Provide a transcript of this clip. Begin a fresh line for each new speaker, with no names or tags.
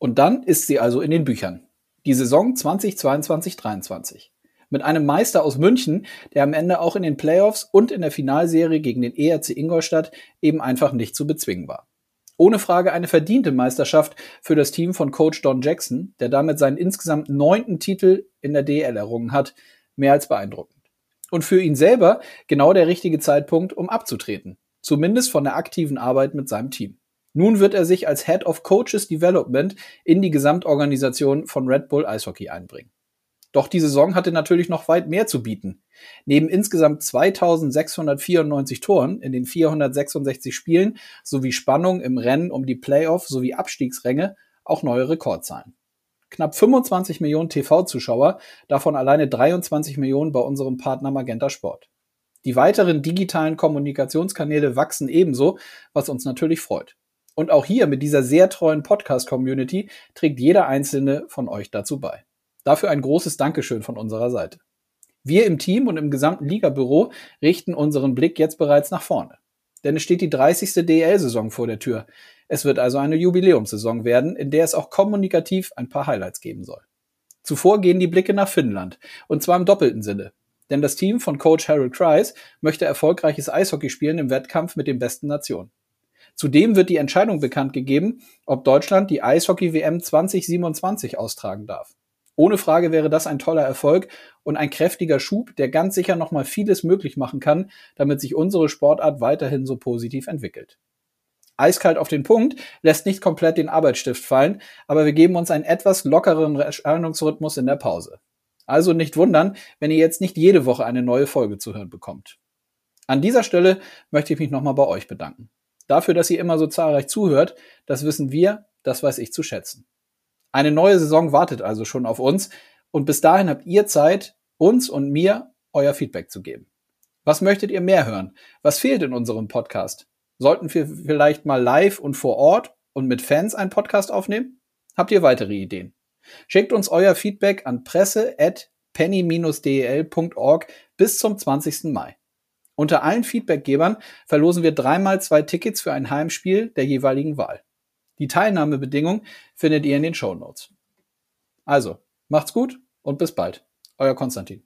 Und dann ist sie also in den Büchern. Die Saison 2022-23. Mit einem Meister aus München, der am Ende auch in den Playoffs und in der Finalserie gegen den ERC Ingolstadt eben einfach nicht zu bezwingen war. Ohne Frage eine verdiente Meisterschaft für das Team von Coach Don Jackson, der damit seinen insgesamt neunten Titel in der DL errungen hat. Mehr als beeindruckend. Und für ihn selber genau der richtige Zeitpunkt, um abzutreten. Zumindest von der aktiven Arbeit mit seinem Team. Nun wird er sich als Head of Coaches Development in die Gesamtorganisation von Red Bull Eishockey einbringen. Doch die Saison hatte natürlich noch weit mehr zu bieten. Neben insgesamt 2694 Toren in den 466 Spielen sowie Spannung im Rennen um die Playoff sowie Abstiegsränge auch neue Rekordzahlen. Knapp 25 Millionen TV-Zuschauer, davon alleine 23 Millionen bei unserem Partner Magenta Sport. Die weiteren digitalen Kommunikationskanäle wachsen ebenso, was uns natürlich freut. Und auch hier mit dieser sehr treuen Podcast-Community trägt jeder einzelne von euch dazu bei. Dafür ein großes Dankeschön von unserer Seite. Wir im Team und im gesamten Ligabüro richten unseren Blick jetzt bereits nach vorne. Denn es steht die 30. DL-Saison vor der Tür. Es wird also eine Jubiläumssaison werden, in der es auch kommunikativ ein paar Highlights geben soll. Zuvor gehen die Blicke nach Finnland. Und zwar im doppelten Sinne. Denn das Team von Coach Harold Kreis möchte erfolgreiches Eishockey spielen im Wettkampf mit den besten Nationen. Zudem wird die Entscheidung bekannt gegeben, ob Deutschland die Eishockey-WM 2027 austragen darf. Ohne Frage wäre das ein toller Erfolg und ein kräftiger Schub, der ganz sicher nochmal vieles möglich machen kann, damit sich unsere Sportart weiterhin so positiv entwickelt. Eiskalt auf den Punkt lässt nicht komplett den Arbeitsstift fallen, aber wir geben uns einen etwas lockeren Erscheinungsrhythmus in der Pause. Also nicht wundern, wenn ihr jetzt nicht jede Woche eine neue Folge zu hören bekommt. An dieser Stelle möchte ich mich nochmal bei euch bedanken. Dafür, dass ihr immer so zahlreich zuhört, das wissen wir, das weiß ich zu schätzen. Eine neue Saison wartet also schon auf uns und bis dahin habt ihr Zeit, uns und mir euer Feedback zu geben. Was möchtet ihr mehr hören? Was fehlt in unserem Podcast? Sollten wir vielleicht mal live und vor Ort und mit Fans einen Podcast aufnehmen? Habt ihr weitere Ideen? Schickt uns euer Feedback an presse at penny-del.org bis zum 20. Mai. Unter allen Feedbackgebern verlosen wir dreimal zwei Tickets für ein Heimspiel der jeweiligen Wahl. Die Teilnahmebedingungen findet ihr in den Show Notes. Also, macht's gut und bis bald. Euer Konstantin.